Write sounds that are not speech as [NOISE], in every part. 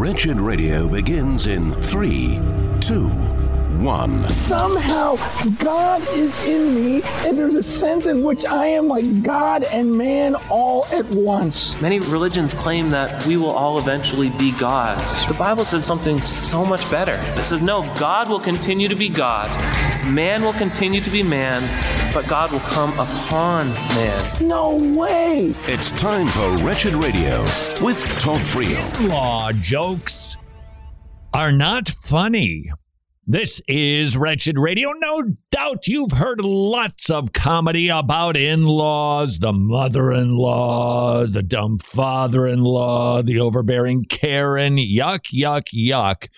Wretched Radio begins in three, two, one. Somehow God is in me, and there's a sense in which I am like God and man all at once. Many religions claim that we will all eventually be gods. The Bible says something so much better. It says, no, God will continue to be God, man will continue to be man, but God will come upon man. No way. It's time for Wretched Radio with Todd Friel. Law jokes are not funny. This is Wretched Radio. No doubt you've heard lots of comedy about in laws, the mother in law, the dumb father in law, the overbearing Karen. Yuck, yuck, yuck.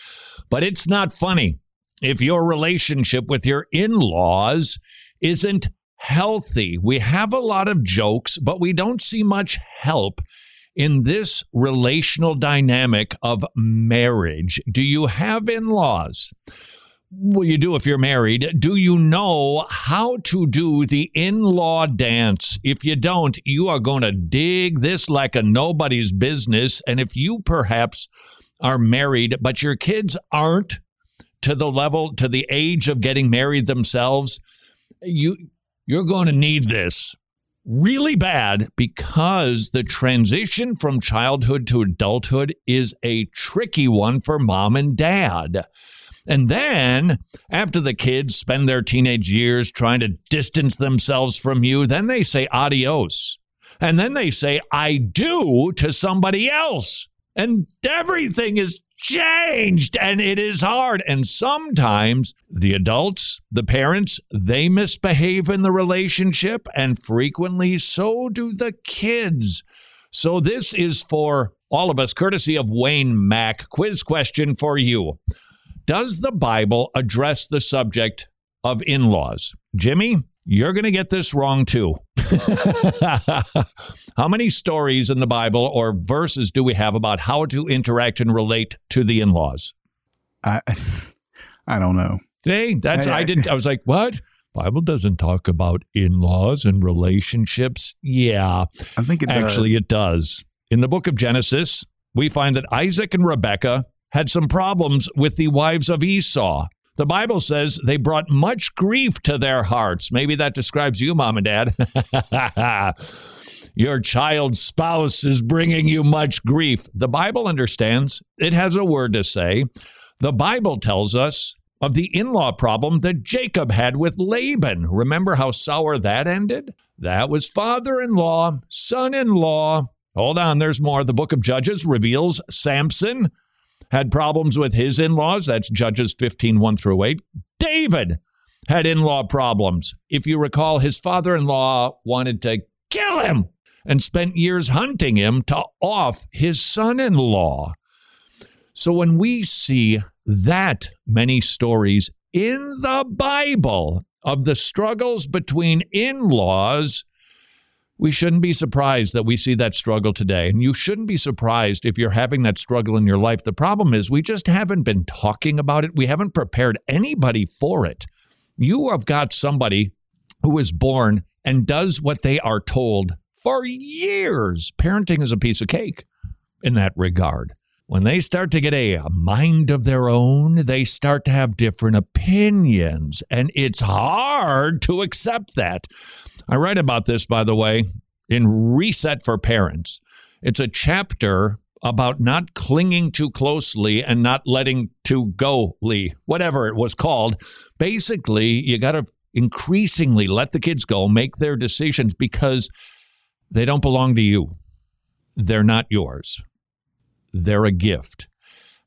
But it's not funny if your relationship with your in laws isn't healthy. We have a lot of jokes, but we don't see much help in this relational dynamic of marriage. Do you have in laws? Well, you do if you're married. Do you know how to do the in law dance? If you don't, you are going to dig this like a nobody's business. And if you perhaps are married, but your kids aren't to the level, to the age of getting married themselves, you you're going to need this really bad because the transition from childhood to adulthood is a tricky one for mom and dad. And then, after the kids spend their teenage years trying to distance themselves from you, then they say adios. And then they say, I do to somebody else. And everything is changed and it is hard. And sometimes the adults, the parents, they misbehave in the relationship, and frequently so do the kids. So, this is for all of us, courtesy of Wayne Mack. Quiz question for you Does the Bible address the subject of in laws? Jimmy, you're going to get this wrong too. [LAUGHS] how many stories in the Bible or verses do we have about how to interact and relate to the in-laws? I [LAUGHS] I don't know. Hey, that's I, I, I didn't I was like, "What? Bible doesn't talk about in-laws and relationships." Yeah. I think it Actually does. it does. In the book of Genesis, we find that Isaac and Rebekah had some problems with the wives of Esau. The Bible says they brought much grief to their hearts. Maybe that describes you, mom and dad. [LAUGHS] Your child's spouse is bringing you much grief. The Bible understands, it has a word to say. The Bible tells us of the in law problem that Jacob had with Laban. Remember how sour that ended? That was father in law, son in law. Hold on, there's more. The book of Judges reveals Samson had problems with his in laws. That's Judges 15, 1 through 8. David had in law problems. If you recall, his father in law wanted to kill him and spent years hunting him to off his son in law. So when we see that many stories in the Bible of the struggles between in laws, we shouldn't be surprised that we see that struggle today. And you shouldn't be surprised if you're having that struggle in your life. The problem is we just haven't been talking about it, we haven't prepared anybody for it. You have got somebody who is born and does what they are told for years. Parenting is a piece of cake in that regard. When they start to get a mind of their own, they start to have different opinions, and it's hard to accept that. I write about this, by the way, in Reset for Parents. It's a chapter about not clinging too closely and not letting to go, Lee, whatever it was called. Basically, you got to increasingly let the kids go, make their decisions because they don't belong to you. They're not yours. They're a gift.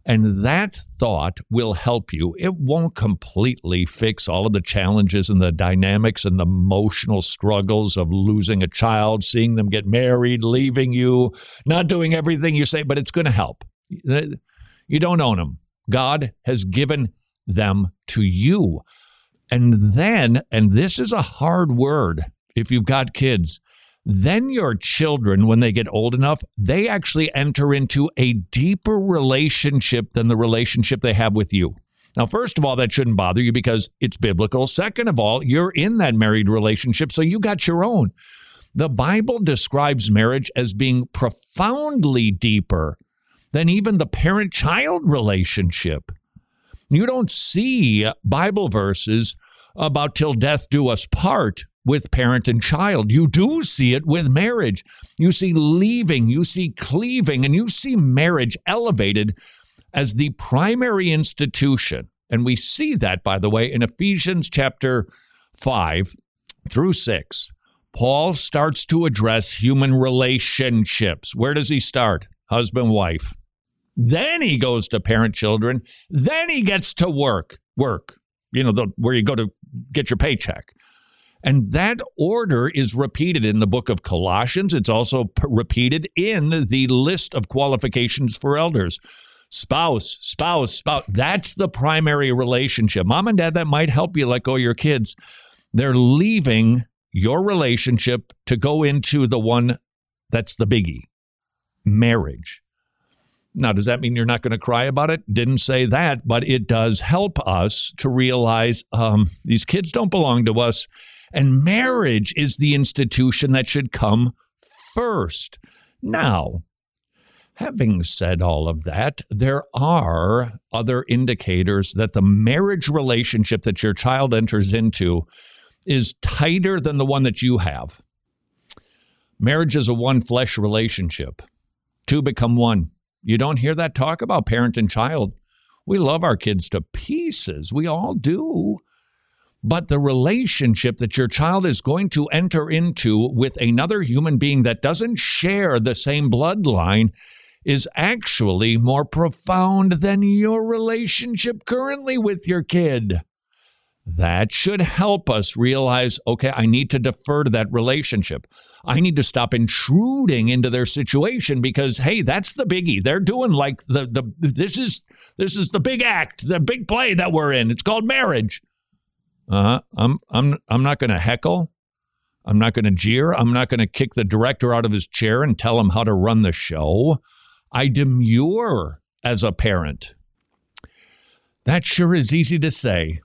And that thought will help you. It won't completely fix all of the challenges and the dynamics and the emotional struggles of losing a child, seeing them get married, leaving you, not doing everything you say, but it's going to help. You don't own them. God has given them to you. And then, and this is a hard word if you've got kids, then your children, when they get old enough, they actually enter into a deeper relationship than the relationship they have with you. Now, first of all, that shouldn't bother you because it's biblical. Second of all, you're in that married relationship, so you got your own. The Bible describes marriage as being profoundly deeper than even the parent child relationship. You don't see Bible verses about till death do us part with parent and child. You do see it with marriage. You see leaving, you see cleaving, and you see marriage elevated as the primary institution. And we see that, by the way, in Ephesians chapter 5 through 6. Paul starts to address human relationships. Where does he start? Husband, wife. Then he goes to parent children. Then he gets to work. Work, you know, the, where you go to get your paycheck. And that order is repeated in the book of Colossians. It's also p- repeated in the list of qualifications for elders. Spouse, spouse, spouse. That's the primary relationship. Mom and dad, that might help you let go your kids. They're leaving your relationship to go into the one that's the biggie marriage. Now, does that mean you're not going to cry about it? Didn't say that, but it does help us to realize um, these kids don't belong to us. And marriage is the institution that should come first. Now, having said all of that, there are other indicators that the marriage relationship that your child enters into is tighter than the one that you have. Marriage is a one flesh relationship, two become one. You don't hear that talk about parent and child. We love our kids to pieces. We all do. But the relationship that your child is going to enter into with another human being that doesn't share the same bloodline is actually more profound than your relationship currently with your kid. That should help us realize okay, I need to defer to that relationship. I need to stop intruding into their situation because hey, that's the biggie. They're doing like the the this is this is the big act, the big play that we're in. It's called marriage. Uh, I'm I'm I'm not going to heckle. I'm not going to jeer. I'm not going to kick the director out of his chair and tell him how to run the show. I demur as a parent. That sure is easy to say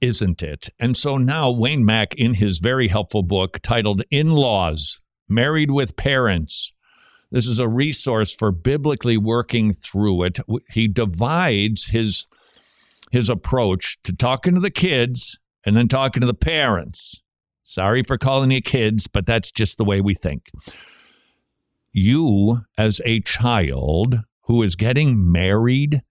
isn't it? And so now Wayne Mack, in his very helpful book titled In Laws Married with Parents, this is a resource for biblically working through it. He divides his his approach to talking to the kids and then talking to the parents. Sorry for calling you kids, but that's just the way we think. You, as a child who is getting married,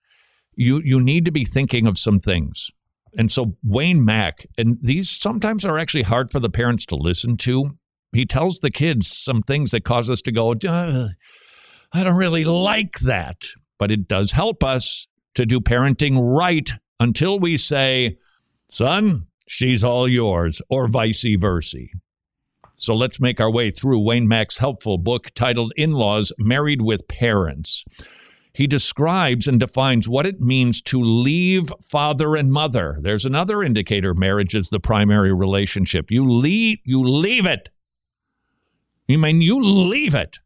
you, you need to be thinking of some things. And so Wayne Mack, and these sometimes are actually hard for the parents to listen to. He tells the kids some things that cause us to go, I don't really like that. But it does help us to do parenting right until we say, son, she's all yours, or vice versa. So let's make our way through Wayne Mack's helpful book titled In Laws Married with Parents he describes and defines what it means to leave father and mother. There's another indicator marriage is the primary relationship. You leave you leave it. You mean you leave it.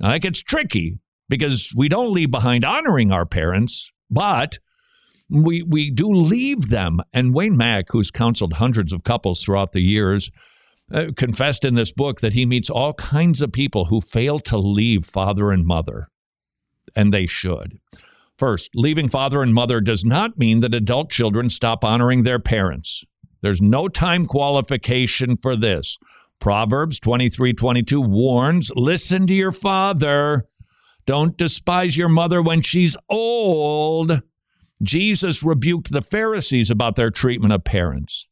Now that gets tricky because we don't leave behind honoring our parents, but we we do leave them. And Wayne Mack, who's counseled hundreds of couples throughout the years, uh, confessed in this book that he meets all kinds of people who fail to leave father and mother and they should. First, leaving father and mother does not mean that adult children stop honoring their parents. There's no time qualification for this. Proverbs 23 22 warns listen to your father. Don't despise your mother when she's old. Jesus rebuked the Pharisees about their treatment of parents.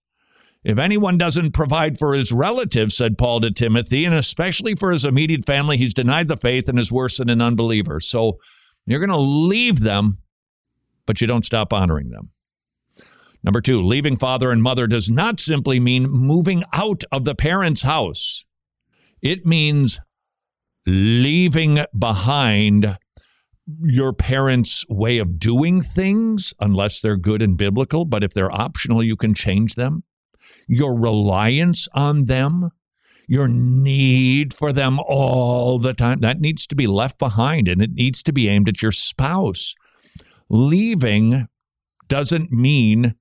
If anyone doesn't provide for his relatives, said Paul to Timothy, and especially for his immediate family, he's denied the faith and is worse than an unbeliever. So you're going to leave them, but you don't stop honoring them. Number two, leaving father and mother does not simply mean moving out of the parent's house. It means leaving behind your parents' way of doing things, unless they're good and biblical, but if they're optional, you can change them. Your reliance on them, your need for them all the time. That needs to be left behind and it needs to be aimed at your spouse. Leaving doesn't mean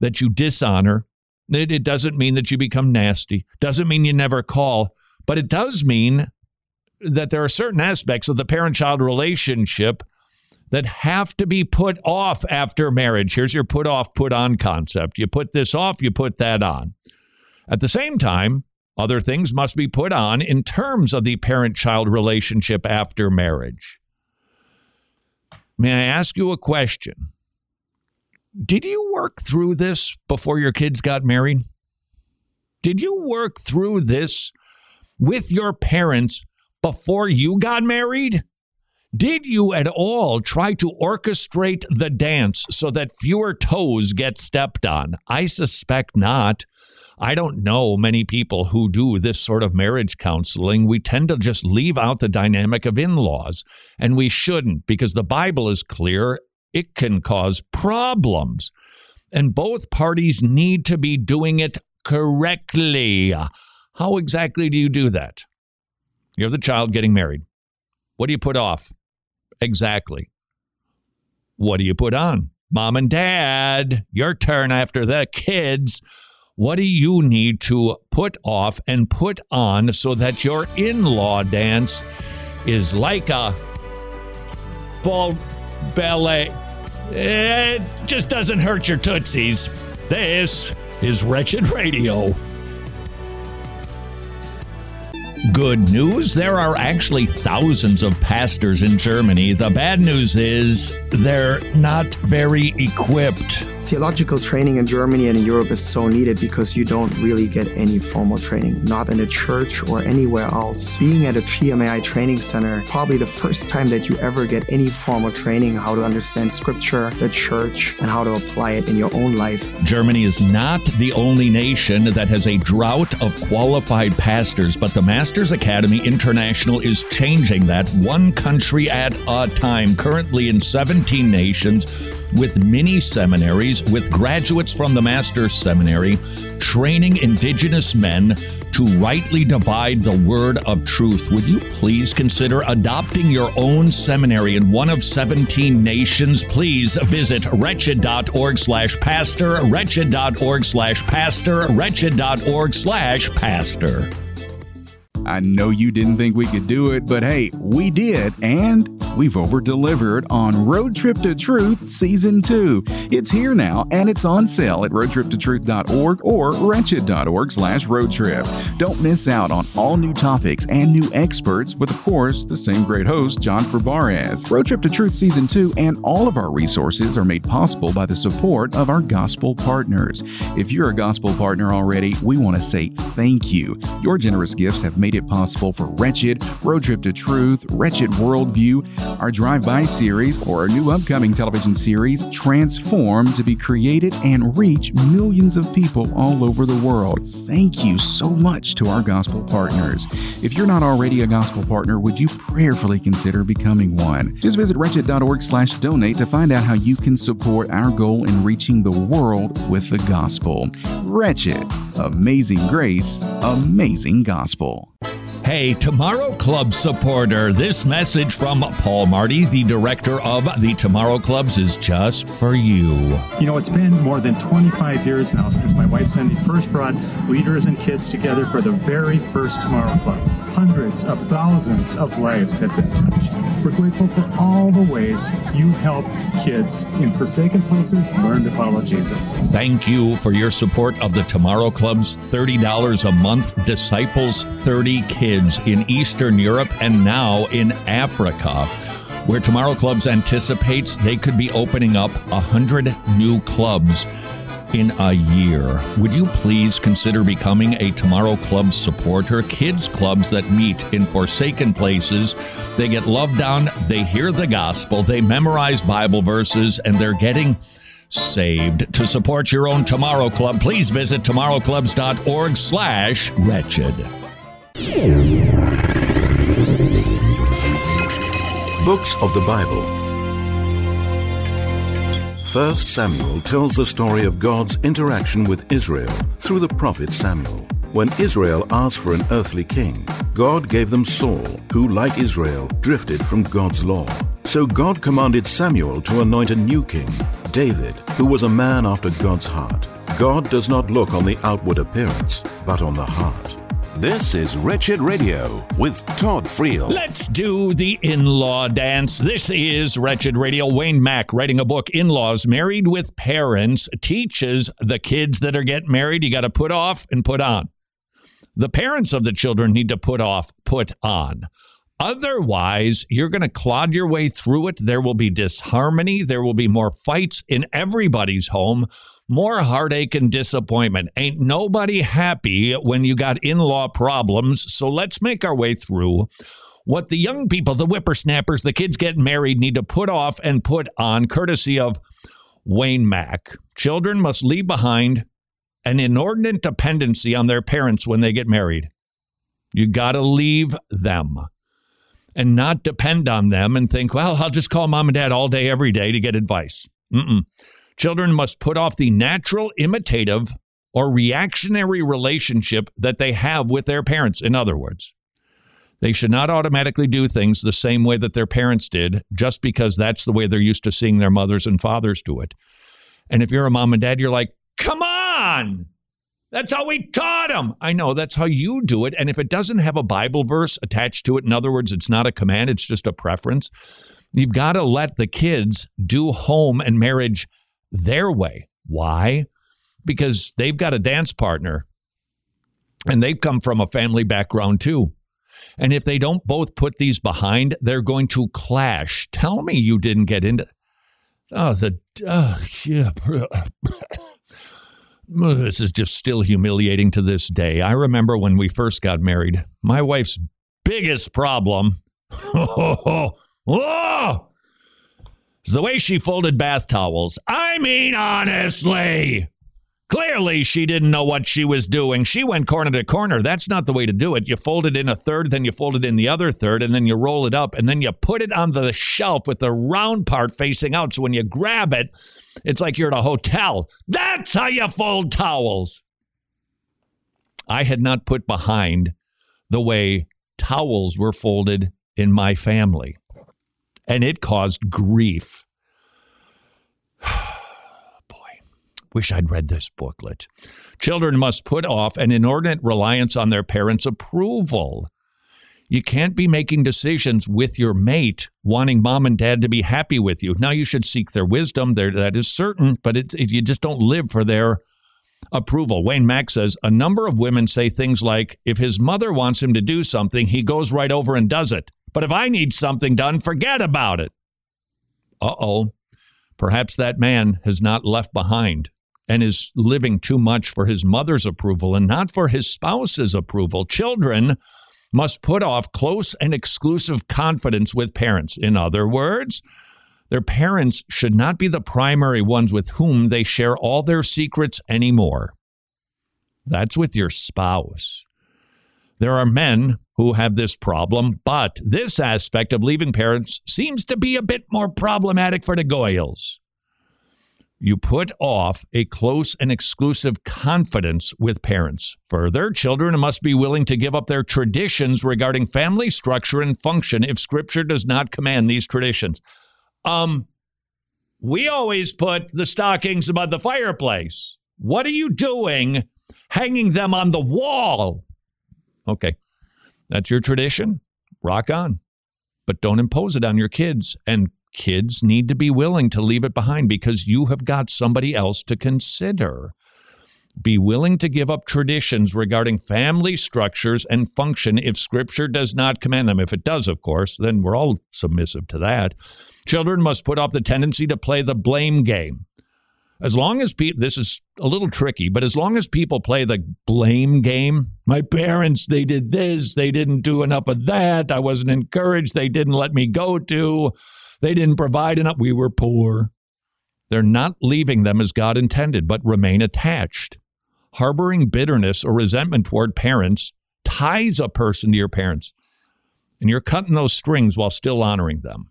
that you dishonor. It, it doesn't mean that you become nasty. Doesn't mean you never call, but it does mean that there are certain aspects of the parent child relationship that have to be put off after marriage. Here's your put off, put on concept. You put this off, you put that on. At the same time, other things must be put on in terms of the parent child relationship after marriage. May I ask you a question? Did you work through this before your kids got married? Did you work through this with your parents before you got married? Did you at all try to orchestrate the dance so that fewer toes get stepped on? I suspect not. I don't know many people who do this sort of marriage counseling. We tend to just leave out the dynamic of in laws, and we shouldn't because the Bible is clear. It can cause problems, and both parties need to be doing it correctly. How exactly do you do that? You're the child getting married. What do you put off? Exactly. What do you put on? Mom and dad, your turn after the kids. What do you need to put off and put on so that your in law dance is like a ball ballet? It just doesn't hurt your tootsies. This is Wretched Radio. Good news there are actually thousands of pastors in Germany. The bad news is they're not very equipped. Theological training in Germany and in Europe is so needed because you don't really get any formal training, not in a church or anywhere else. Being at a TMAI training center, probably the first time that you ever get any formal training how to understand scripture, the church, and how to apply it in your own life. Germany is not the only nation that has a drought of qualified pastors, but the Masters Academy International is changing that one country at a time. Currently in 17 nations, with mini seminaries with graduates from the Master's Seminary training indigenous men to rightly divide the word of truth. Would you please consider adopting your own seminary in one of 17 nations? Please visit wretched.org slash pastor, wretched.org slash pastor, wretched.org slash pastor. I know you didn't think we could do it, but hey, we did, and we've over delivered on Road Trip to Truth Season 2. It's here now, and it's on sale at roadtriptotruth.org or wretched.org slash roadtrip. Don't miss out on all new topics and new experts with, of course, the same great host, John Fabarez. Road Trip to Truth Season 2 and all of our resources are made possible by the support of our gospel partners. If you're a gospel partner already, we want to say thank you. Your generous gifts have made it possible for Wretched, Road Trip to Truth, Wretched Worldview, our Drive By series, or our new upcoming television series, Transform, to be created and reach millions of people all over the world. Thank you so much to our gospel partners. If you're not already a gospel partner, would you prayerfully consider becoming one? Just visit wretched.org slash donate to find out how you can support our goal in reaching the world with the gospel. Wretched, amazing grace, amazing gospel. Hey, Tomorrow Club supporter, this message from Paul Marty, the director of the Tomorrow Clubs, is just for you. You know, it's been more than 25 years now since my wife Cindy first brought leaders and kids together for the very first Tomorrow Club. Hundreds of thousands of lives have been touched. We're grateful for all the ways you help kids in forsaken places learn to follow Jesus. Thank you for your support of the Tomorrow Club's $30 a month Disciples 30 Kids in Eastern Europe and now in Africa. Where Tomorrow Clubs anticipates they could be opening up 100 new clubs in a year. Would you please consider becoming a Tomorrow Club supporter? Kids clubs that meet in forsaken places. They get loved on, they hear the gospel, they memorize Bible verses, and they're getting saved. To support your own Tomorrow Club, please visit tomorrowclubs.org slash wretched. Books of the Bible. 1 Samuel tells the story of God's interaction with Israel through the prophet Samuel. When Israel asked for an earthly king, God gave them Saul, who, like Israel, drifted from God's law. So God commanded Samuel to anoint a new king, David, who was a man after God's heart. God does not look on the outward appearance, but on the heart. This is Wretched Radio with Todd Friel. Let's do the in law dance. This is Wretched Radio. Wayne Mack writing a book, In Laws Married with Parents, teaches the kids that are getting married you got to put off and put on. The parents of the children need to put off, put on. Otherwise, you're going to clod your way through it. There will be disharmony. There will be more fights in everybody's home more heartache and disappointment. Ain't nobody happy when you got in law problems. So let's make our way through what the young people, the whippersnappers, the kids getting married need to put off and put on, courtesy of Wayne Mack. Children must leave behind an inordinate dependency on their parents when they get married. You got to leave them and not depend on them and think, well, I'll just call mom and dad all day, every day to get advice. Mm-mm. Children must put off the natural imitative or reactionary relationship that they have with their parents, in other words. They should not automatically do things the same way that their parents did just because that's the way they're used to seeing their mothers and fathers do it. And if you're a mom and dad, you're like, come on. That's how we taught them. I know that's how you do it. And if it doesn't have a Bible verse attached to it, in other words, it's not a command, it's just a preference, you've got to let the kids do home and marriage their way. Why? Because they've got a dance partner and they've come from a family background too. And if they don't both put these behind, they're going to clash. Tell me you didn't get into Oh, the oh, yeah. [LAUGHS] this is just still humiliating to this day. I remember when we first got married, my wife's biggest problem [LAUGHS] oh, the way she folded bath towels. I mean, honestly. Clearly, she didn't know what she was doing. She went corner to corner. That's not the way to do it. You fold it in a third, then you fold it in the other third, and then you roll it up, and then you put it on the shelf with the round part facing out. So when you grab it, it's like you're at a hotel. That's how you fold towels. I had not put behind the way towels were folded in my family and it caused grief. [SIGHS] Boy, wish I'd read this booklet. Children must put off an inordinate reliance on their parents' approval. You can't be making decisions with your mate, wanting mom and dad to be happy with you. Now, you should seek their wisdom, there, that is certain, but it, it, you just don't live for their approval. Wayne Mack says a number of women say things like, if his mother wants him to do something, he goes right over and does it. But if I need something done, forget about it. Uh oh. Perhaps that man has not left behind and is living too much for his mother's approval and not for his spouse's approval. Children must put off close and exclusive confidence with parents. In other words, their parents should not be the primary ones with whom they share all their secrets anymore. That's with your spouse. There are men who have this problem, but this aspect of leaving parents seems to be a bit more problematic for the Goyles. You put off a close and exclusive confidence with parents. Further, children must be willing to give up their traditions regarding family structure and function if Scripture does not command these traditions. Um, we always put the stockings above the fireplace. What are you doing hanging them on the wall? Okay. That's your tradition. Rock on. But don't impose it on your kids. And kids need to be willing to leave it behind because you have got somebody else to consider. Be willing to give up traditions regarding family structures and function if Scripture does not command them. If it does, of course, then we're all submissive to that. Children must put off the tendency to play the blame game. As long as people, this is a little tricky, but as long as people play the blame game, my parents, they did this, they didn't do enough of that, I wasn't encouraged, they didn't let me go to, they didn't provide enough, we were poor. They're not leaving them as God intended, but remain attached. Harboring bitterness or resentment toward parents ties a person to your parents, and you're cutting those strings while still honoring them.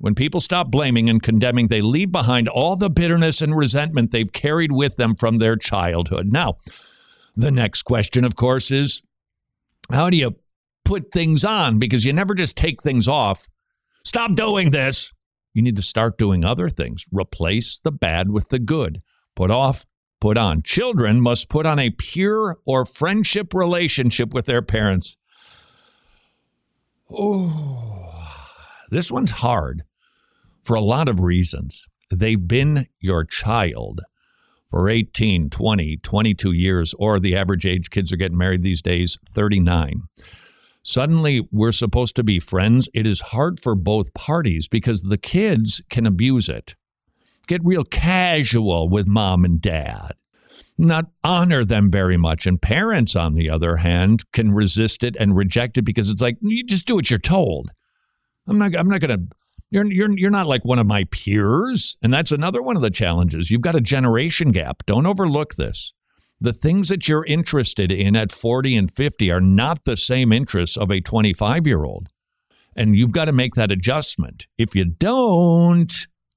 When people stop blaming and condemning, they leave behind all the bitterness and resentment they've carried with them from their childhood. Now, the next question, of course, is how do you put things on? Because you never just take things off. Stop doing this. You need to start doing other things. Replace the bad with the good. Put off put on. Children must put on a pure or friendship relationship with their parents. Oh, this one's hard for a lot of reasons. They've been your child for 18, 20, 22 years, or the average age kids are getting married these days, 39. Suddenly, we're supposed to be friends. It is hard for both parties because the kids can abuse it, get real casual with mom and dad, not honor them very much. And parents, on the other hand, can resist it and reject it because it's like, you just do what you're told. I'm not, I'm not going to you're, you're, you're not like one of my peers. And that's another one of the challenges. You've got a generation gap. Don't overlook this. The things that you're interested in at 40 and 50 are not the same interests of a 25 year old. And you've got to make that adjustment. If you don't,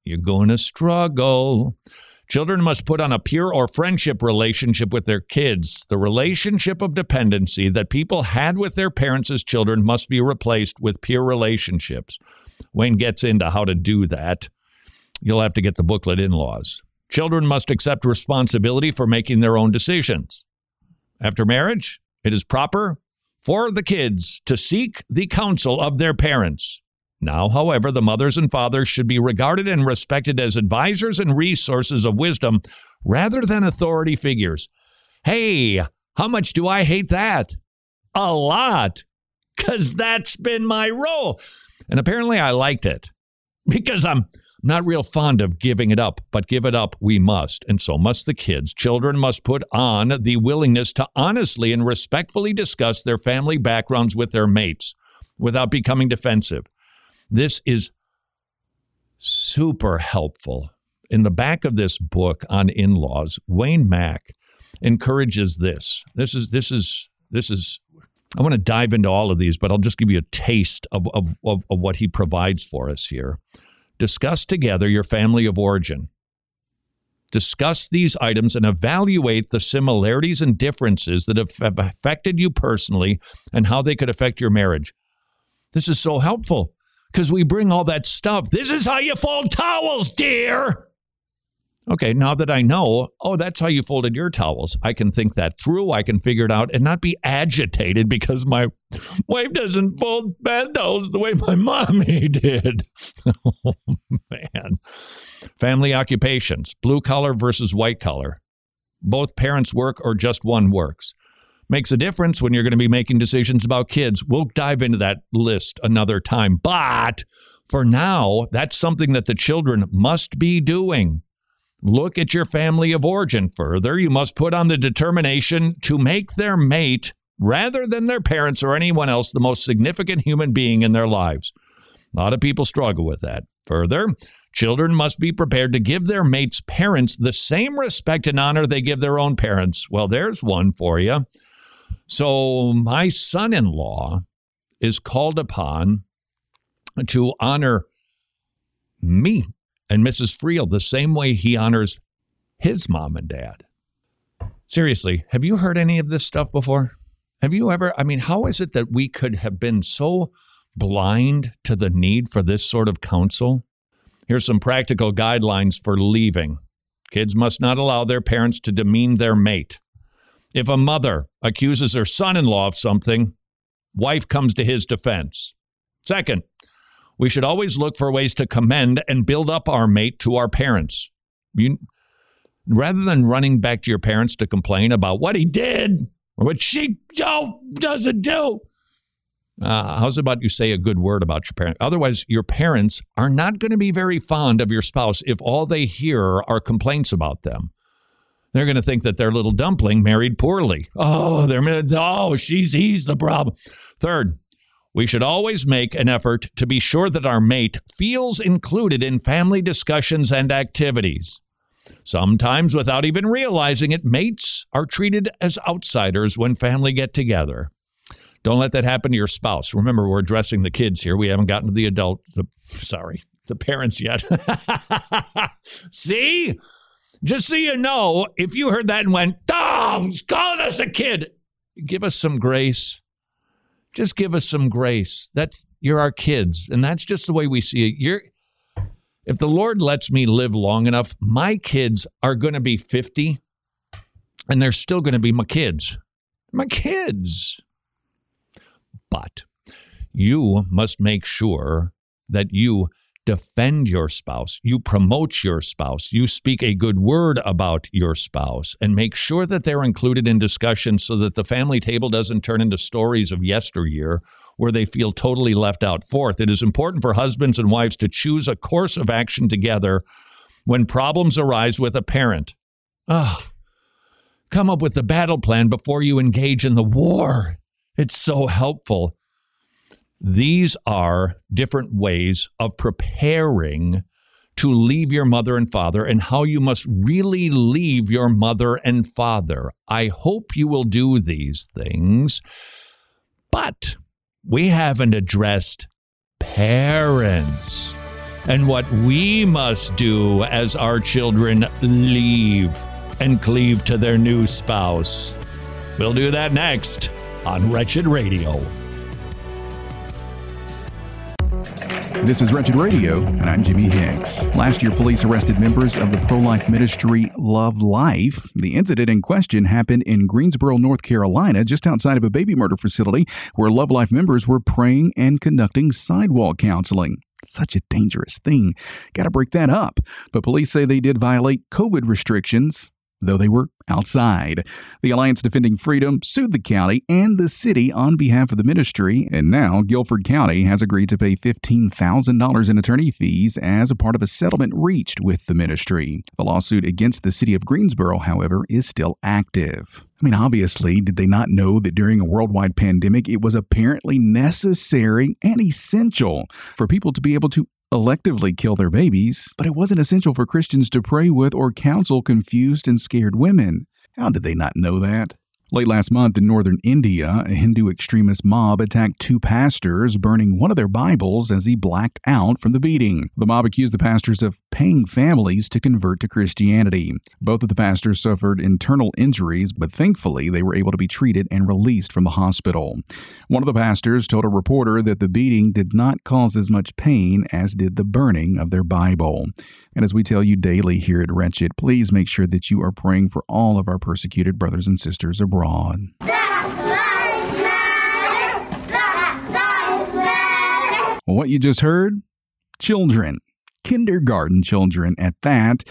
you're going to struggle. Children must put on a peer or friendship relationship with their kids. The relationship of dependency that people had with their parents as children must be replaced with peer relationships. Wayne gets into how to do that. You'll have to get the booklet in laws. Children must accept responsibility for making their own decisions. After marriage, it is proper for the kids to seek the counsel of their parents. Now, however, the mothers and fathers should be regarded and respected as advisors and resources of wisdom rather than authority figures. Hey, how much do I hate that? A lot, because that's been my role. And apparently I liked it because I'm not real fond of giving it up, but give it up we must. And so must the kids. Children must put on the willingness to honestly and respectfully discuss their family backgrounds with their mates without becoming defensive. This is super helpful. In the back of this book on in-laws, Wayne Mack encourages this. This is this is this is I want to dive into all of these, but I'll just give you a taste of, of, of, of what he provides for us here. Discuss together your family of origin. Discuss these items and evaluate the similarities and differences that have affected you personally and how they could affect your marriage. This is so helpful because we bring all that stuff. This is how you fold towels, dear. Okay, now that I know, oh, that's how you folded your towels, I can think that through. I can figure it out and not be agitated because my wife doesn't fold bed towels the way my mommy [LAUGHS] did. oh, man. Family occupations blue collar versus white collar. Both parents work or just one works. Makes a difference when you're going to be making decisions about kids. We'll dive into that list another time. But for now, that's something that the children must be doing. Look at your family of origin. Further, you must put on the determination to make their mate, rather than their parents or anyone else, the most significant human being in their lives. A lot of people struggle with that. Further, children must be prepared to give their mate's parents the same respect and honor they give their own parents. Well, there's one for you. So, my son in law is called upon to honor me and Mrs. Friel the same way he honors his mom and dad. Seriously, have you heard any of this stuff before? Have you ever? I mean, how is it that we could have been so blind to the need for this sort of counsel? Here's some practical guidelines for leaving. Kids must not allow their parents to demean their mate. If a mother accuses her son in law of something, wife comes to his defense. Second, we should always look for ways to commend and build up our mate to our parents. You, rather than running back to your parents to complain about what he did or what she doesn't do. Uh, how's about you say a good word about your parent? Otherwise, your parents are not going to be very fond of your spouse if all they hear are complaints about them. They're going to think that their little dumpling married poorly. Oh, they're oh, she's he's the problem. Third, we should always make an effort to be sure that our mate feels included in family discussions and activities. Sometimes, without even realizing it, mates are treated as outsiders when family get together. Don't let that happen to your spouse. Remember, we're addressing the kids here. We haven't gotten to the adult, the sorry, the parents yet. [LAUGHS] See? Just so you know, if you heard that and went, oh, calling us a kid, give us some grace just give us some grace. That's you're our kids, and that's just the way we see it. You're if the Lord lets me live long enough, my kids are going to be 50 and they're still going to be my kids. My kids. But you must make sure that you defend your spouse, you promote your spouse, you speak a good word about your spouse, and make sure that they're included in discussions so that the family table doesn't turn into stories of yesteryear where they feel totally left out. Fourth, it is important for husbands and wives to choose a course of action together when problems arise with a parent. Oh, come up with the battle plan before you engage in the war. It's so helpful. These are different ways of preparing to leave your mother and father and how you must really leave your mother and father. I hope you will do these things, but we haven't addressed parents and what we must do as our children leave and cleave to their new spouse. We'll do that next on Wretched Radio. This is Wretched Radio, and I'm Jimmy Hicks. Last year, police arrested members of the pro life ministry Love Life. The incident in question happened in Greensboro, North Carolina, just outside of a baby murder facility where Love Life members were praying and conducting sidewalk counseling. Such a dangerous thing. Got to break that up. But police say they did violate COVID restrictions though they were outside. The Alliance Defending Freedom sued the county and the city on behalf of the ministry, and now Guilford County has agreed to pay $15,000 in attorney fees as a part of a settlement reached with the ministry. The lawsuit against the city of Greensboro, however, is still active. I mean, obviously, did they not know that during a worldwide pandemic, it was apparently necessary and essential for people to be able to electively kill their babies, but it wasn't essential for Christians to pray with or counsel confused and scared women. How did they not know that? Late last month in northern India, a Hindu extremist mob attacked two pastors, burning one of their Bibles as he blacked out from the beating. The mob accused the pastors of paying families to convert to Christianity. Both of the pastors suffered internal injuries, but thankfully they were able to be treated and released from the hospital. One of the pastors told a reporter that the beating did not cause as much pain as did the burning of their Bible. And as we tell you daily here at Wretched, please make sure that you are praying for all of our persecuted brothers and sisters abroad. What you just heard? Children. Kindergarten children at that.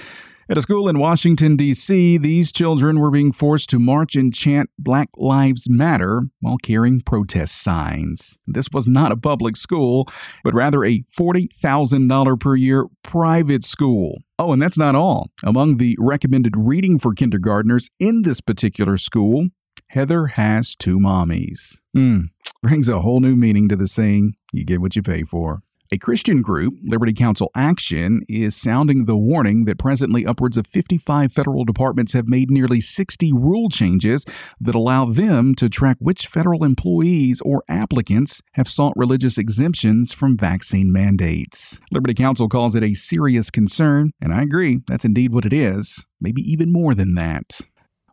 At a school in Washington, D.C., these children were being forced to march and chant Black Lives Matter while carrying protest signs. This was not a public school, but rather a $40,000 per year private school. Oh, and that's not all. Among the recommended reading for kindergartners in this particular school, Heather has two mommies. Hmm, brings a whole new meaning to the saying, you get what you pay for. A Christian group, Liberty Counsel Action, is sounding the warning that presently upwards of 55 federal departments have made nearly 60 rule changes that allow them to track which federal employees or applicants have sought religious exemptions from vaccine mandates. Liberty Counsel calls it a serious concern, and I agree, that's indeed what it is, maybe even more than that.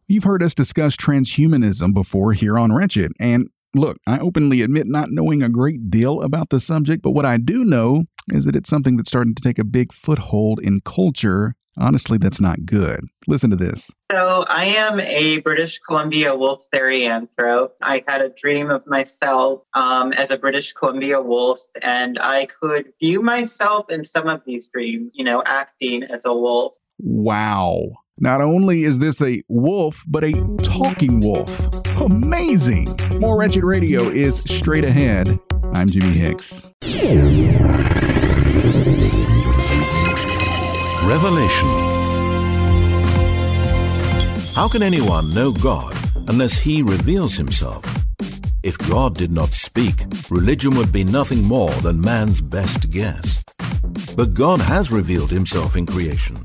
You've heard us discuss transhumanism before here on Wretched, and Look, I openly admit not knowing a great deal about the subject, but what I do know is that it's something that's starting to take a big foothold in culture. Honestly, that's not good. Listen to this. So, I am a British Columbia wolf therianthrope. I had a dream of myself um, as a British Columbia wolf, and I could view myself in some of these dreams, you know, acting as a wolf. Wow. Not only is this a wolf, but a talking wolf. Amazing! More Wretched Radio is straight ahead. I'm Jimmy Hicks. Revelation. How can anyone know God unless he reveals himself? If God did not speak, religion would be nothing more than man's best guess. But God has revealed himself in creation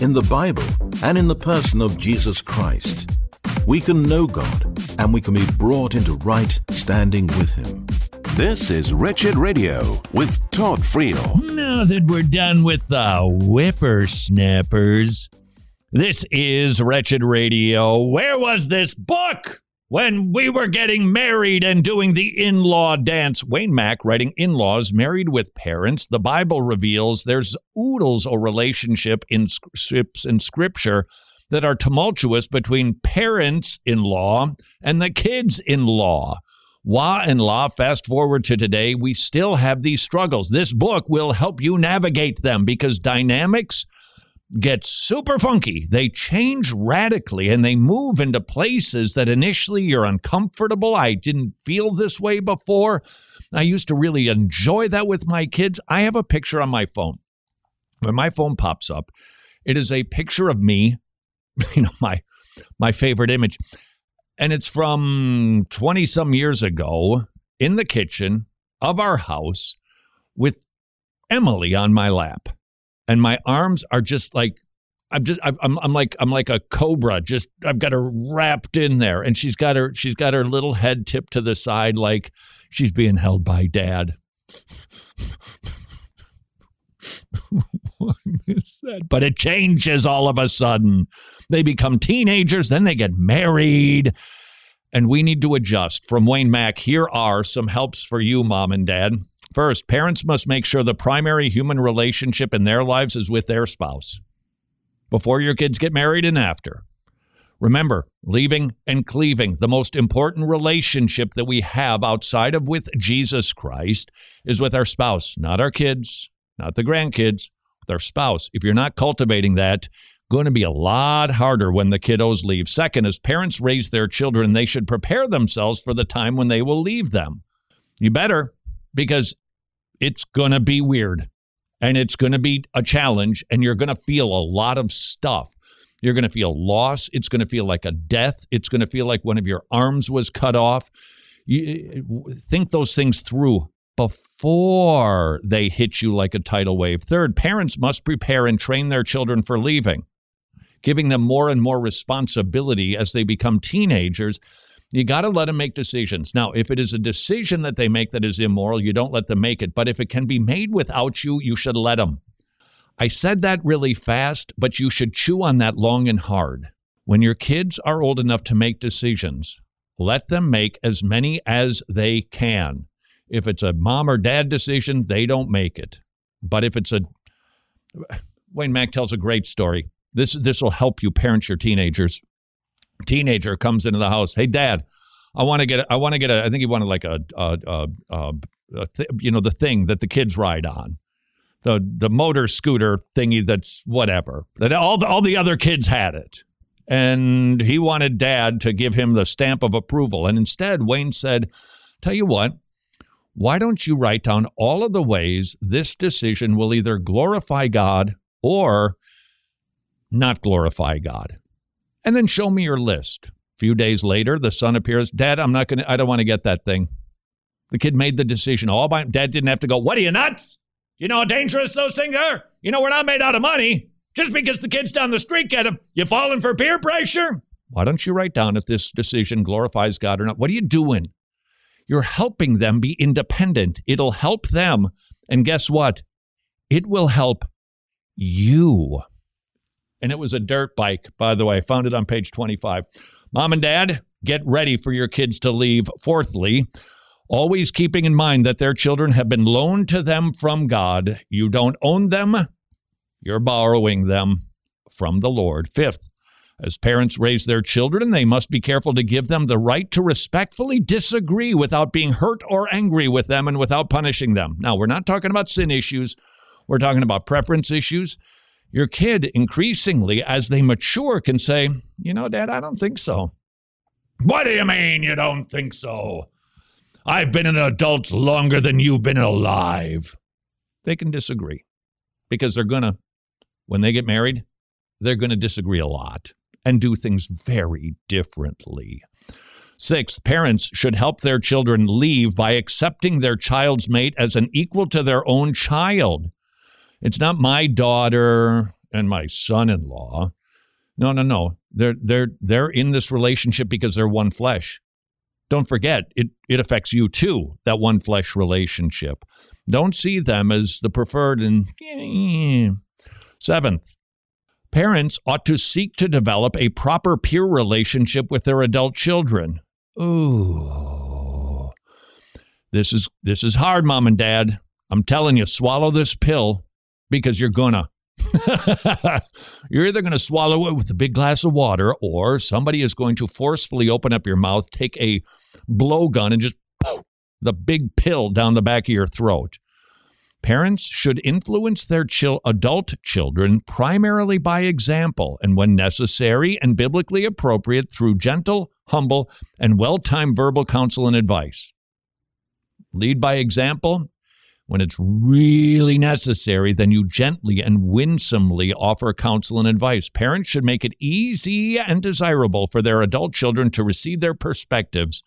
in the Bible, and in the person of Jesus Christ. We can know God and we can be brought into right standing with Him. This is Wretched Radio with Todd Friel. Now that we're done with the whippersnappers, this is Wretched Radio. Where was this book? When we were getting married and doing the in law dance. Wayne Mack writing in laws married with parents. The Bible reveals there's oodles of relationship in in scripture that are tumultuous between parents in law and the kids in law. Wa and La, fast forward to today, we still have these struggles. This book will help you navigate them because dynamics get super funky. They change radically and they move into places that initially you're uncomfortable. I didn't feel this way before. I used to really enjoy that with my kids. I have a picture on my phone. When my phone pops up, it is a picture of me, [LAUGHS] you know, my my favorite image. And it's from 20 some years ago in the kitchen of our house with Emily on my lap and my arms are just like I'm just I'm I'm like I'm like a cobra. Just I've got her wrapped in there, and she's got her she's got her little head tipped to the side, like she's being held by dad. [LAUGHS] that? but it changes all of a sudden. They become teenagers, then they get married, and we need to adjust. From Wayne Mack, here are some helps for you, mom and dad. First, parents must make sure the primary human relationship in their lives is with their spouse before your kids get married and after. Remember, leaving and cleaving, the most important relationship that we have outside of with Jesus Christ is with our spouse, not our kids, not the grandkids, with our spouse. If you're not cultivating that, going to be a lot harder when the kiddos leave. Second, as parents raise their children, they should prepare themselves for the time when they will leave them. You better because it's going to be weird and it's going to be a challenge and you're going to feel a lot of stuff. You're going to feel loss. It's going to feel like a death. It's going to feel like one of your arms was cut off. You, eh, eh, think those things through before they hit you like a tidal wave. Third, parents must prepare and train their children for leaving, giving them more and more responsibility as they become teenagers you got to let them make decisions. Now, if it is a decision that they make that is immoral, you don't let them make it. But if it can be made without you, you should let them. I said that really fast, but you should chew on that long and hard. When your kids are old enough to make decisions, let them make as many as they can. If it's a mom or dad decision, they don't make it. But if it's a Wayne Mack tells a great story. This this will help you parent your teenagers teenager comes into the house. Hey, Dad, I want to get. I want to get a. I think he wanted like a, a, a, a, a th- you know, the thing that the kids ride on, the the motor scooter thingy. That's whatever. That all the all the other kids had it, and he wanted Dad to give him the stamp of approval. And instead, Wayne said, "Tell you what." Why don't you write down all of the ways this decision will either glorify God or not glorify God? And then show me your list. A few days later, the son appears. Dad, I'm not going to, I don't want to get that thing. The kid made the decision all by, dad didn't have to go, what are you nuts? You know how dangerous those things are? You know, we're not made out of money. Just because the kids down the street get them, you falling for peer pressure? Why don't you write down if this decision glorifies God or not? What are you doing? You're helping them be independent. It'll help them. And guess what? It will help you and it was a dirt bike, by the way. I found it on page 25. Mom and dad, get ready for your kids to leave. Fourthly, always keeping in mind that their children have been loaned to them from God. You don't own them, you're borrowing them from the Lord. Fifth, as parents raise their children, they must be careful to give them the right to respectfully disagree without being hurt or angry with them and without punishing them. Now, we're not talking about sin issues, we're talking about preference issues your kid increasingly, as they mature, can say, You know, Dad, I don't think so. What do you mean you don't think so? I've been an adult longer than you've been alive. They can disagree because they're going to, when they get married, they're going to disagree a lot and do things very differently. Sixth, parents should help their children leave by accepting their child's mate as an equal to their own child. It's not my daughter and my son-in-law. No, no, no. They're they're they're in this relationship because they're one flesh. Don't forget, it it affects you too, that one flesh relationship. Don't see them as the preferred and eh. seventh. Parents ought to seek to develop a proper peer relationship with their adult children. Ooh. This is this is hard, mom and dad. I'm telling you, swallow this pill because you're gonna. [LAUGHS] You're either going to swallow it with a big glass of water, or somebody is going to forcefully open up your mouth, take a blowgun, and just poof, the big pill down the back of your throat. Parents should influence their chil- adult children primarily by example and, when necessary and biblically appropriate, through gentle, humble, and well timed verbal counsel and advice. Lead by example. When it's really necessary, then you gently and winsomely offer counsel and advice. Parents should make it easy and desirable for their adult children to receive their perspectives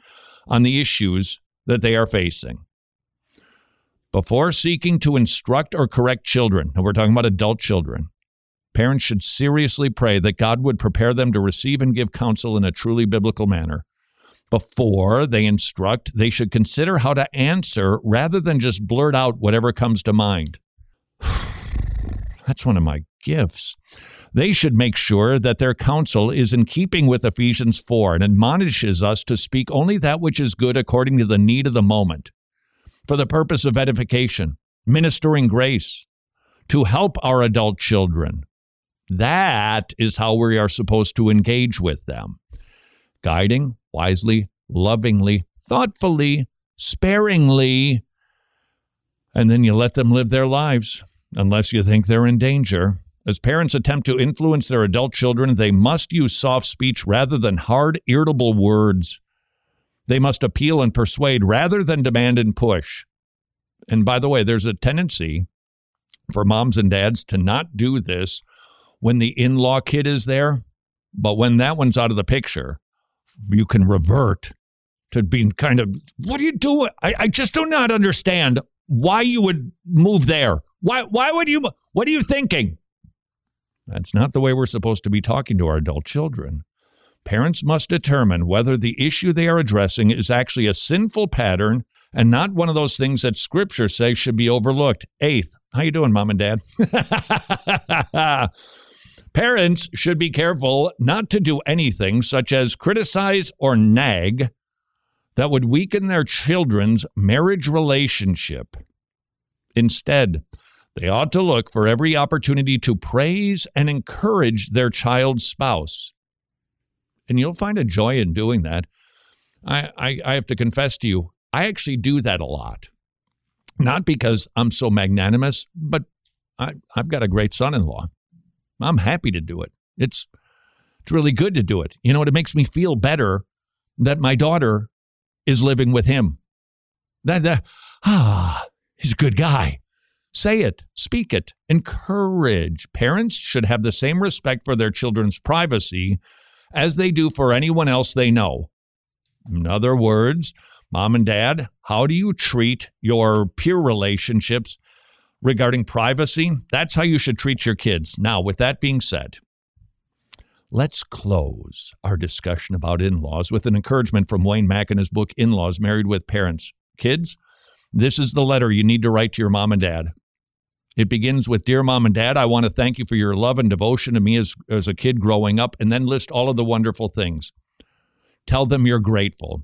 on the issues that they are facing. Before seeking to instruct or correct children, and we're talking about adult children, parents should seriously pray that God would prepare them to receive and give counsel in a truly biblical manner. Before they instruct, they should consider how to answer rather than just blurt out whatever comes to mind. [SIGHS] That's one of my gifts. They should make sure that their counsel is in keeping with Ephesians 4 and admonishes us to speak only that which is good according to the need of the moment for the purpose of edification, ministering grace, to help our adult children. That is how we are supposed to engage with them. Guiding wisely, lovingly, thoughtfully, sparingly, and then you let them live their lives unless you think they're in danger. As parents attempt to influence their adult children, they must use soft speech rather than hard, irritable words. They must appeal and persuade rather than demand and push. And by the way, there's a tendency for moms and dads to not do this when the in law kid is there. But when that one's out of the picture, you can revert to being kind of, what are you doing? I, I just do not understand why you would move there. Why, why would you, what are you thinking? That's not the way we're supposed to be talking to our adult children. Parents must determine whether the issue they are addressing is actually a sinful pattern and not one of those things that scripture says should be overlooked. Eighth, how you doing, mom and dad? [LAUGHS] Parents should be careful not to do anything such as criticize or nag that would weaken their children's marriage relationship. Instead, they ought to look for every opportunity to praise and encourage their child's spouse and you'll find a joy in doing that. I, I, I have to confess to you, I actually do that a lot. Not because I'm so magnanimous, but I, I've got a great son in law. I'm happy to do it. It's it's really good to do it. You know, it makes me feel better that my daughter is living with him. That, that ah, he's a good guy. Say it, speak it, encourage. Parents should have the same respect for their children's privacy as they do for anyone else they know. In other words, mom and dad, how do you treat your peer relationships regarding privacy? That's how you should treat your kids. Now, with that being said, let's close our discussion about in laws with an encouragement from Wayne Mack in his book, In Laws Married with Parents. Kids, this is the letter you need to write to your mom and dad. It begins with Dear Mom and Dad, I want to thank you for your love and devotion to me as, as a kid growing up, and then list all of the wonderful things. Tell them you're grateful.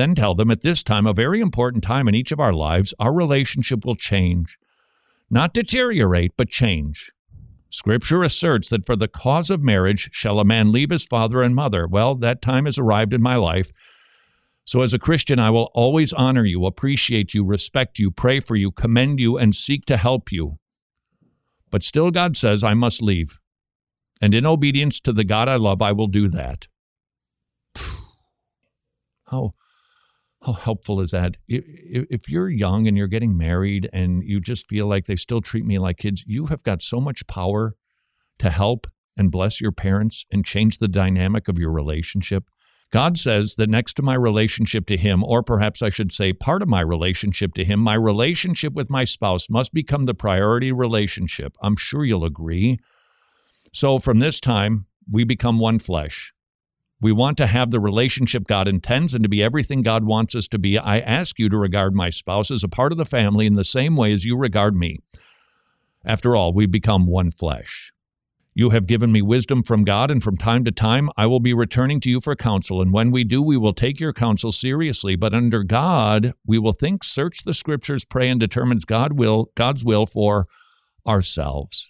Then tell them at this time, a very important time in each of our lives, our relationship will change. Not deteriorate, but change. Scripture asserts that for the cause of marriage shall a man leave his father and mother. Well, that time has arrived in my life. So, as a Christian, I will always honor you, appreciate you, respect you, pray for you, commend you, and seek to help you. But still, God says, I must leave. And in obedience to the God I love, I will do that. How, how helpful is that? If you're young and you're getting married and you just feel like they still treat me like kids, you have got so much power to help and bless your parents and change the dynamic of your relationship. God says that next to my relationship to Him, or perhaps I should say part of my relationship to Him, my relationship with my spouse must become the priority relationship. I'm sure you'll agree. So from this time, we become one flesh. We want to have the relationship God intends and to be everything God wants us to be. I ask you to regard my spouse as a part of the family in the same way as you regard me. After all, we become one flesh. You have given me wisdom from God, and from time to time I will be returning to you for counsel. And when we do, we will take your counsel seriously. But under God, we will think, search the scriptures, pray, and determine God's will for ourselves.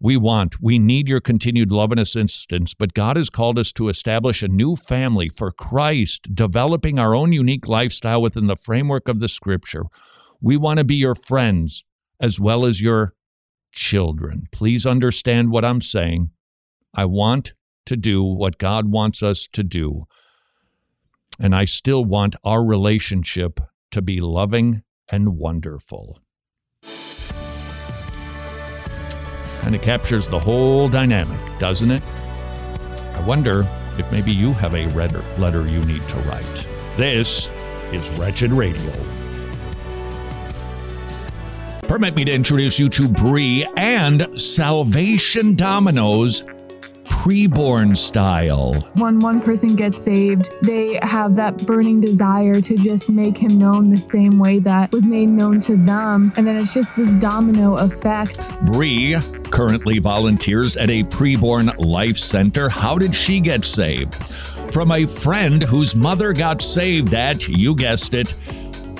We want, we need your continued love and assistance, but God has called us to establish a new family for Christ, developing our own unique lifestyle within the framework of the scripture. We want to be your friends as well as your children. Please understand what I'm saying. I want to do what God wants us to do. And I still want our relationship to be loving and wonderful. And it captures the whole dynamic, doesn't it? I wonder if maybe you have a red letter you need to write. This is Wretched Radio. Permit me to introduce you to Brie and Salvation Dominoes preborn style. When one person gets saved, they have that burning desire to just make him known the same way that was made known to them. And then it's just this domino effect. Bree currently volunteers at a preborn life center. How did she get saved? From a friend whose mother got saved at, you guessed it,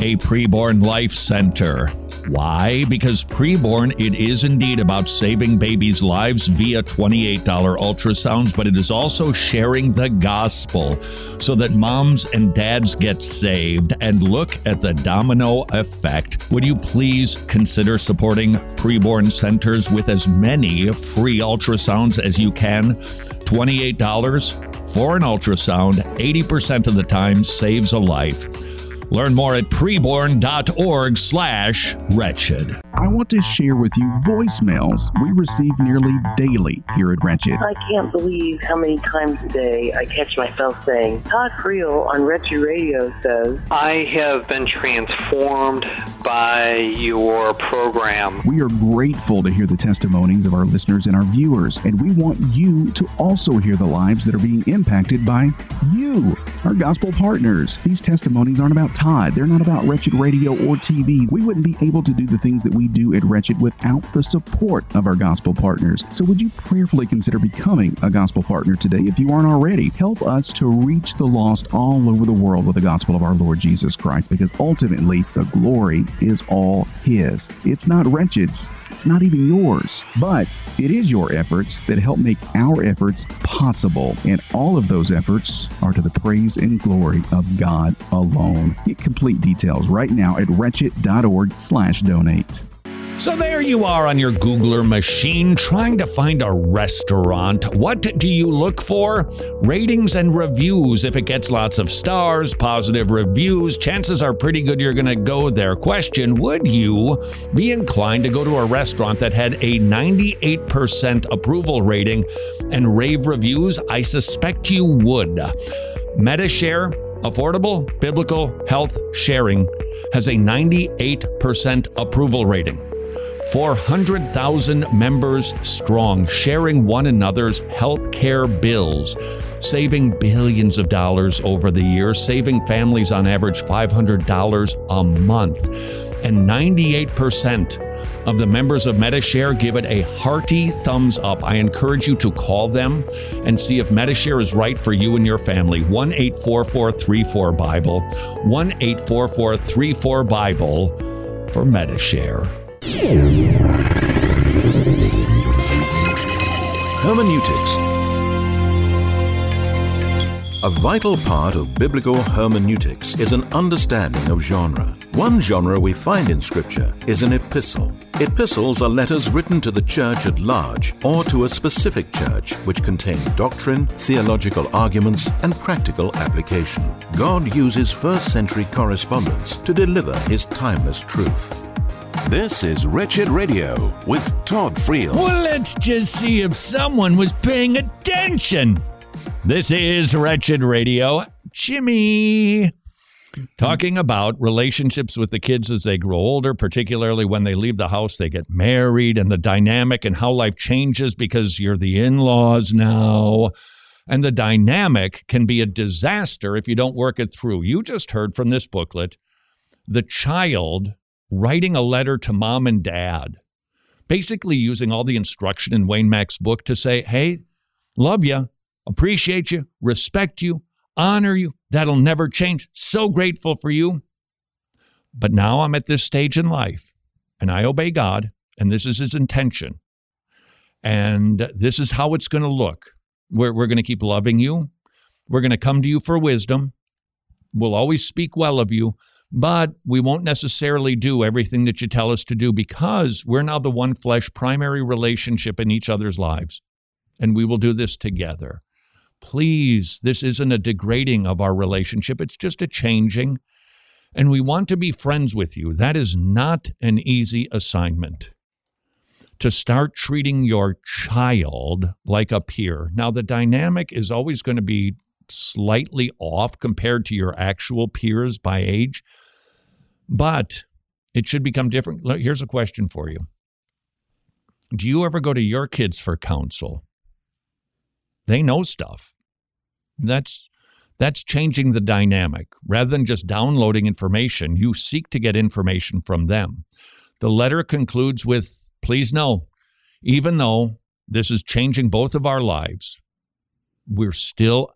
a preborn life center. Why? Because preborn, it is indeed about saving babies' lives via $28 ultrasounds, but it is also sharing the gospel so that moms and dads get saved. And look at the domino effect. Would you please consider supporting preborn centers with as many free ultrasounds as you can? $28 for an ultrasound, 80% of the time saves a life. Learn more at preborn.org slash wretched. I want to share with you voicemails we receive nearly daily here at Wretched. I can't believe how many times a day I catch myself saying, Todd Friel on Wretched Radio says, I have been transformed by your program. We are grateful to hear the testimonies of our listeners and our viewers, and we want you to also hear the lives that are being impacted by you, our gospel partners. These testimonies aren't about Todd, they're not about Wretched Radio or TV. We wouldn't be able to do the things that we do at Wretched without the support of our gospel partners. So would you prayerfully consider becoming a gospel partner today if you aren't already? Help us to reach the lost all over the world with the gospel of our Lord Jesus Christ because ultimately the glory is all His. It's not Wretched's, it's not even yours, but it is your efforts that help make our efforts possible. And all of those efforts are to the praise and glory of God alone. Get complete details right now at wretched.org slash donate. So there you are on your Googler machine trying to find a restaurant. What do you look for? Ratings and reviews. If it gets lots of stars, positive reviews, chances are pretty good you're going to go there. Question Would you be inclined to go to a restaurant that had a 98% approval rating and rave reviews? I suspect you would. Medi-Share, affordable biblical health sharing, has a 98% approval rating. 400,000 members strong, sharing one another's health care bills, saving billions of dollars over the years, saving families on average $500 a month. And 98% of the members of Medi-Share give it a hearty thumbs up. I encourage you to call them and see if Medi-Share is right for you and your family. 1 844 Bible, 1 844 Bible for Medi-Share. Hermeneutics. A vital part of biblical hermeneutics is an understanding of genre. One genre we find in Scripture is an epistle. Epistles are letters written to the church at large or to a specific church which contain doctrine, theological arguments, and practical application. God uses first century correspondence to deliver his timeless truth. This is Wretched Radio with Todd Friel. Well, let's just see if someone was paying attention. This is Wretched Radio. Jimmy. Talking about relationships with the kids as they grow older, particularly when they leave the house, they get married, and the dynamic and how life changes because you're the in laws now. And the dynamic can be a disaster if you don't work it through. You just heard from this booklet the child writing a letter to mom and dad, basically using all the instruction in Wayne Mack's book to say, hey, love you, appreciate you, respect you, honor you. That'll never change. So grateful for you. But now I'm at this stage in life and I obey God, and this is his intention. And this is how it's going to look. We're, we're going to keep loving you. We're going to come to you for wisdom. We'll always speak well of you, but we won't necessarily do everything that you tell us to do because we're now the one flesh primary relationship in each other's lives. And we will do this together. Please, this isn't a degrading of our relationship, it's just a changing. And we want to be friends with you. That is not an easy assignment to start treating your child like a peer. Now, the dynamic is always going to be slightly off compared to your actual peers by age, but it should become different. Here's a question for you Do you ever go to your kids for counsel? They know stuff. That's that's changing the dynamic. Rather than just downloading information, you seek to get information from them. The letter concludes with Please know, even though this is changing both of our lives, we're still,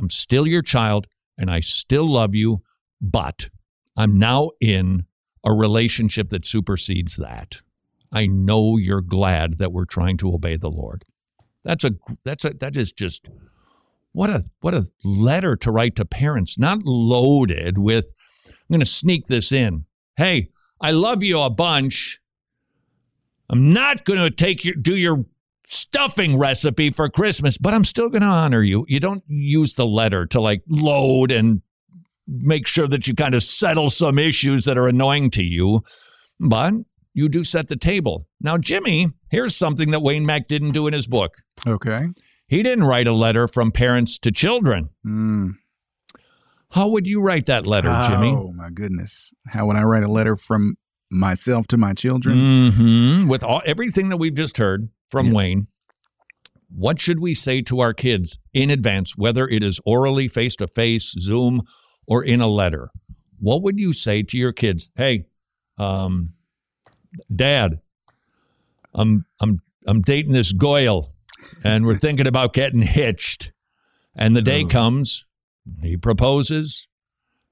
I'm still your child and I still love you, but I'm now in a relationship that supersedes that. I know you're glad that we're trying to obey the Lord. That's a that's a that is just what a what a letter to write to parents, not loaded with I'm going to sneak this in. Hey, I love you a bunch. I'm not going to take your do your stuffing recipe for Christmas, but I'm still going to honor you. You don't use the letter to like load and make sure that you kind of settle some issues that are annoying to you, but you do set the table. Now, Jimmy, here's something that Wayne Mack didn't do in his book. Okay. He didn't write a letter from parents to children. Mm. How would you write that letter, Jimmy? Oh, my goodness. How would I write a letter from myself to my children? Mm-hmm. With all, everything that we've just heard from yep. Wayne, what should we say to our kids in advance, whether it is orally, face to face, Zoom, or in a letter? What would you say to your kids? Hey, um, Dad, I'm I'm I'm dating this Goyle and we're thinking about getting hitched. And the day oh. comes, he proposes.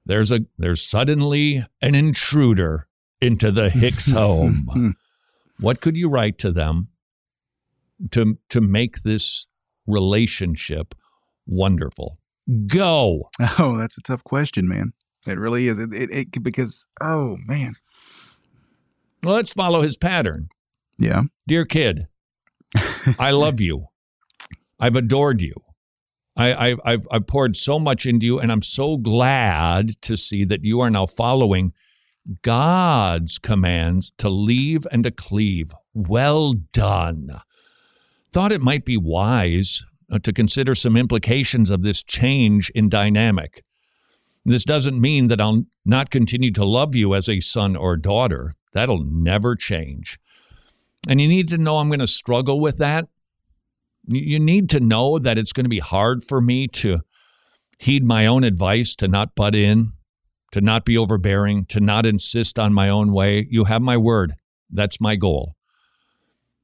There's a there's suddenly an intruder into the Hicks [LAUGHS] home. [LAUGHS] what could you write to them to to make this relationship wonderful? Go. [LAUGHS] Oh, that's a tough question, man. It really is. It, it, it because oh man. Well, let's follow his pattern. Yeah. Dear kid, I love you. I've adored you. I, I, have I've poured so much into you, and I'm so glad to see that you are now following God's commands to leave and to cleave. Well done. Thought it might be wise uh, to consider some implications of this change in dynamic. This doesn't mean that I'll not continue to love you as a son or daughter. That'll never change. And you need to know I'm going to struggle with that you need to know that it's going to be hard for me to heed my own advice, to not butt in, to not be overbearing, to not insist on my own way. You have my word. That's my goal.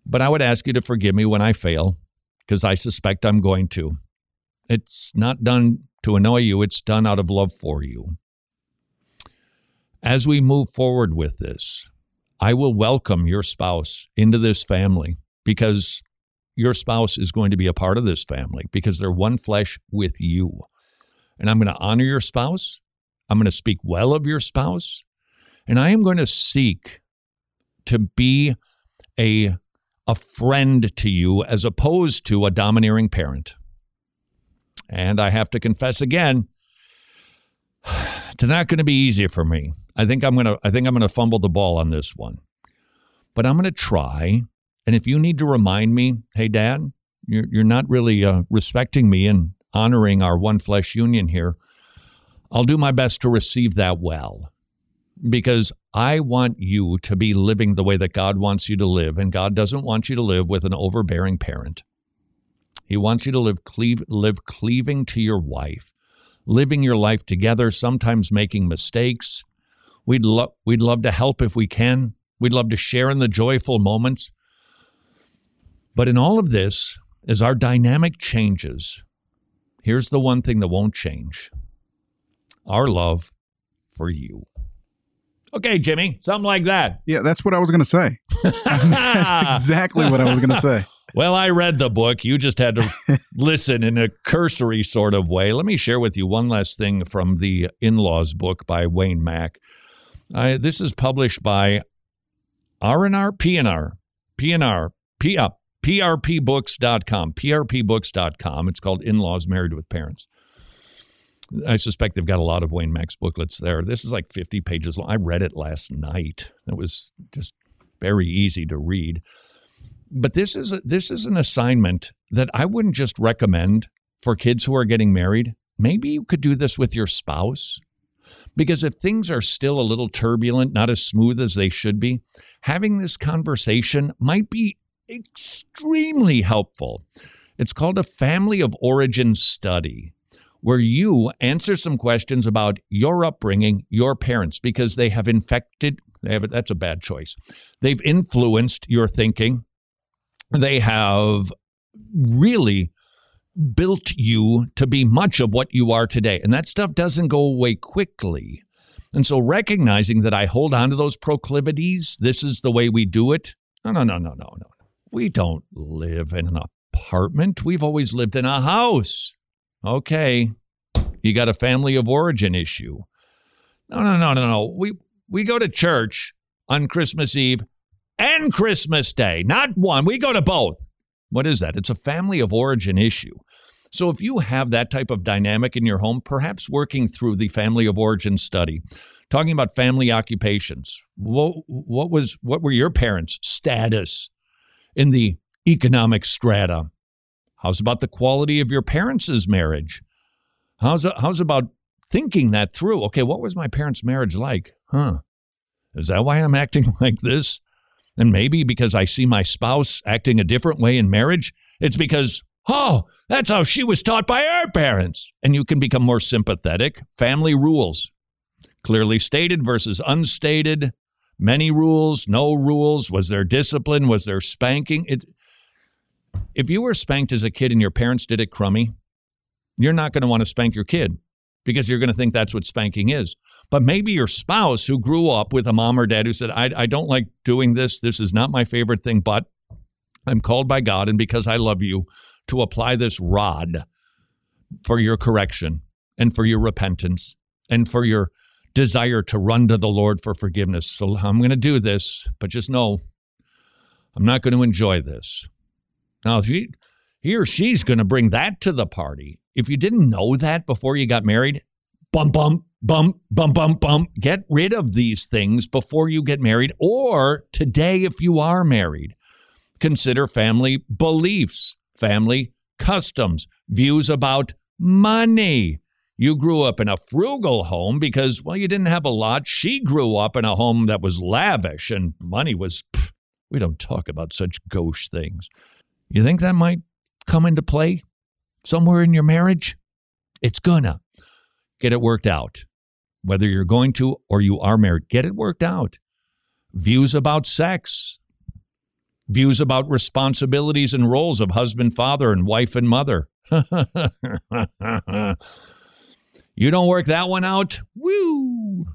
But I would ask you to forgive me when I fail, because I suspect I'm going to. It's not done to annoy you, it's done out of love for you. As we move forward with this, I will welcome your spouse into this family because your spouse is going to be a part of this family because they're one flesh with you. And I'm going to honor your spouse. I'm going to speak well of your spouse. And I am going to seek to be a, a friend to you as opposed to a domineering parent. And I have to confess again, [SIGHS] it's not going to be easy for me. I think I'm going to I think I'm going to fumble the ball on this one. But I'm going to try and if you need to remind me, hey, Dad, you're, you're not really uh, respecting me and honoring our one flesh union here, I'll do my best to receive that well because I want you to be living the way that God wants you to live. And God doesn't want you to live with an overbearing parent. He wants you to live, cleave, live cleaving to your wife, living your life together, sometimes making mistakes. We'd, lo- we'd love to help if we can. We'd love to share in the joyful moments. But in all of this, as our dynamic changes, here's the one thing that won't change our love for you. Okay, Jimmy, something like that. Yeah, that's what I was going to say. [LAUGHS] that's exactly what I was going to say. [LAUGHS] Well, I read the book. You just had to [LAUGHS] listen in a cursory sort of way. Let me share with you one last thing from the In Laws book by Wayne Mack. Uh, this is published by R&R, PNR, PNR, P, uh, prpbooks.com, prpbooks.com. It's called In Laws Married with Parents. I suspect they've got a lot of Wayne Mack's booklets there. This is like 50 pages long. I read it last night. It was just very easy to read. But this is a, this is an assignment that I wouldn't just recommend for kids who are getting married. Maybe you could do this with your spouse. Because if things are still a little turbulent, not as smooth as they should be, having this conversation might be extremely helpful. It's called a family of origin study where you answer some questions about your upbringing, your parents, because they have infected, they have, that's a bad choice. They've influenced your thinking. They have really built you to be much of what you are today. And that stuff doesn't go away quickly. And so recognizing that I hold on to those proclivities, this is the way we do it. No, no, no, no, no, no. We don't live in an apartment. We've always lived in a house. Okay. You got a family of origin issue. No, no, no, no, no. We we go to church on Christmas Eve and Christmas Day. Not one. We go to both. What is that? It's a family of origin issue. So if you have that type of dynamic in your home, perhaps working through the family of origin study, talking about family occupations, what, what was what were your parents' status in the economic strata? How's about the quality of your parents' marriage? How's how's about thinking that through? Okay, what was my parents' marriage like? Huh? Is that why I'm [LAUGHS] acting like this? And maybe because I see my spouse acting a different way in marriage, it's because, oh, that's how she was taught by our parents. And you can become more sympathetic. Family rules, clearly stated versus unstated, many rules, no rules. Was there discipline? Was there spanking? If you were spanked as a kid and your parents did it crummy, you're not going to want to spank your kid because you're going to think that's what spanking is. But maybe your spouse who grew up with a mom or dad who said, I, I don't like doing this. This is not my favorite thing, but I'm called by God, and because I love you, to apply this rod for your correction and for your repentance and for your desire to run to the Lord for forgiveness. So I'm going to do this, but just know I'm not going to enjoy this. Now, if he, he or she's going to bring that to the party, if you didn't know that before you got married, bump, bump, bump, bump, bump, bump. Get rid of these things before you get married, or today, if you are married. Consider family beliefs, family customs, views about money. You grew up in a frugal home because, well, you didn't have a lot. She grew up in a home that was lavish and money was, pff, we don't talk about such gauche things. You think that might come into play somewhere in your marriage, it's gonna get it worked out. Whether you're going to or you are married, get it worked out. Views about sex, views about responsibilities and roles of husband, father, and wife and mother. [LAUGHS] you don't work that one out? Woo!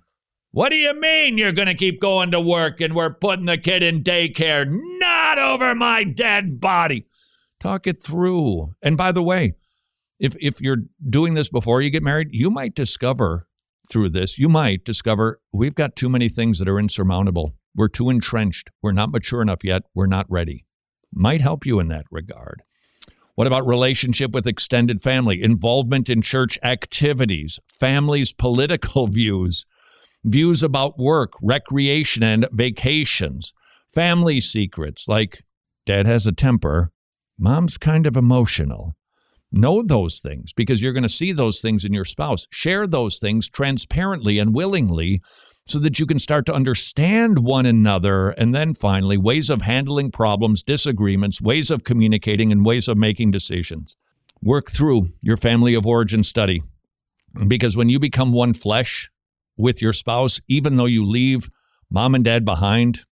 What do you mean you're going to keep going to work and we're putting the kid in daycare? Not over my dead body. Talk it through. And by the way, if if you're doing this before you get married, you might discover through this, you might discover we've got too many things that are insurmountable. We're too entrenched. We're not mature enough yet. We're not ready. Might help you in that regard. What about relationship with extended family, involvement in church activities, families' political [LAUGHS] views, views about work, recreation, and vacations, family secrets like dad has a temper, mom's kind of emotional, Know those things because you're going to see those things in your spouse. Share those things transparently and willingly so that you can start to understand one another. And then finally, ways of handling problems, disagreements, ways of communicating, and ways of making decisions. Work through your family of origin study because when you become one flesh with your spouse, even though you leave mom and dad behind,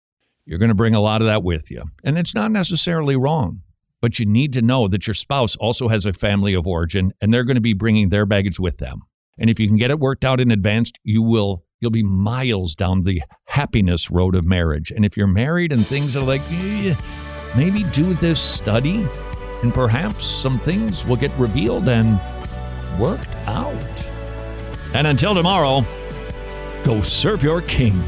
you're going to bring a lot of that with you. And it's not necessarily wrong but you need to know that your spouse also has a family of origin and they're going to be bringing their baggage with them. And if you can get it worked out in advance, you will you'll be miles down the happiness road of marriage. And if you're married and things are like eh, maybe do this study and perhaps some things will get revealed and worked out. And until tomorrow, go serve your king.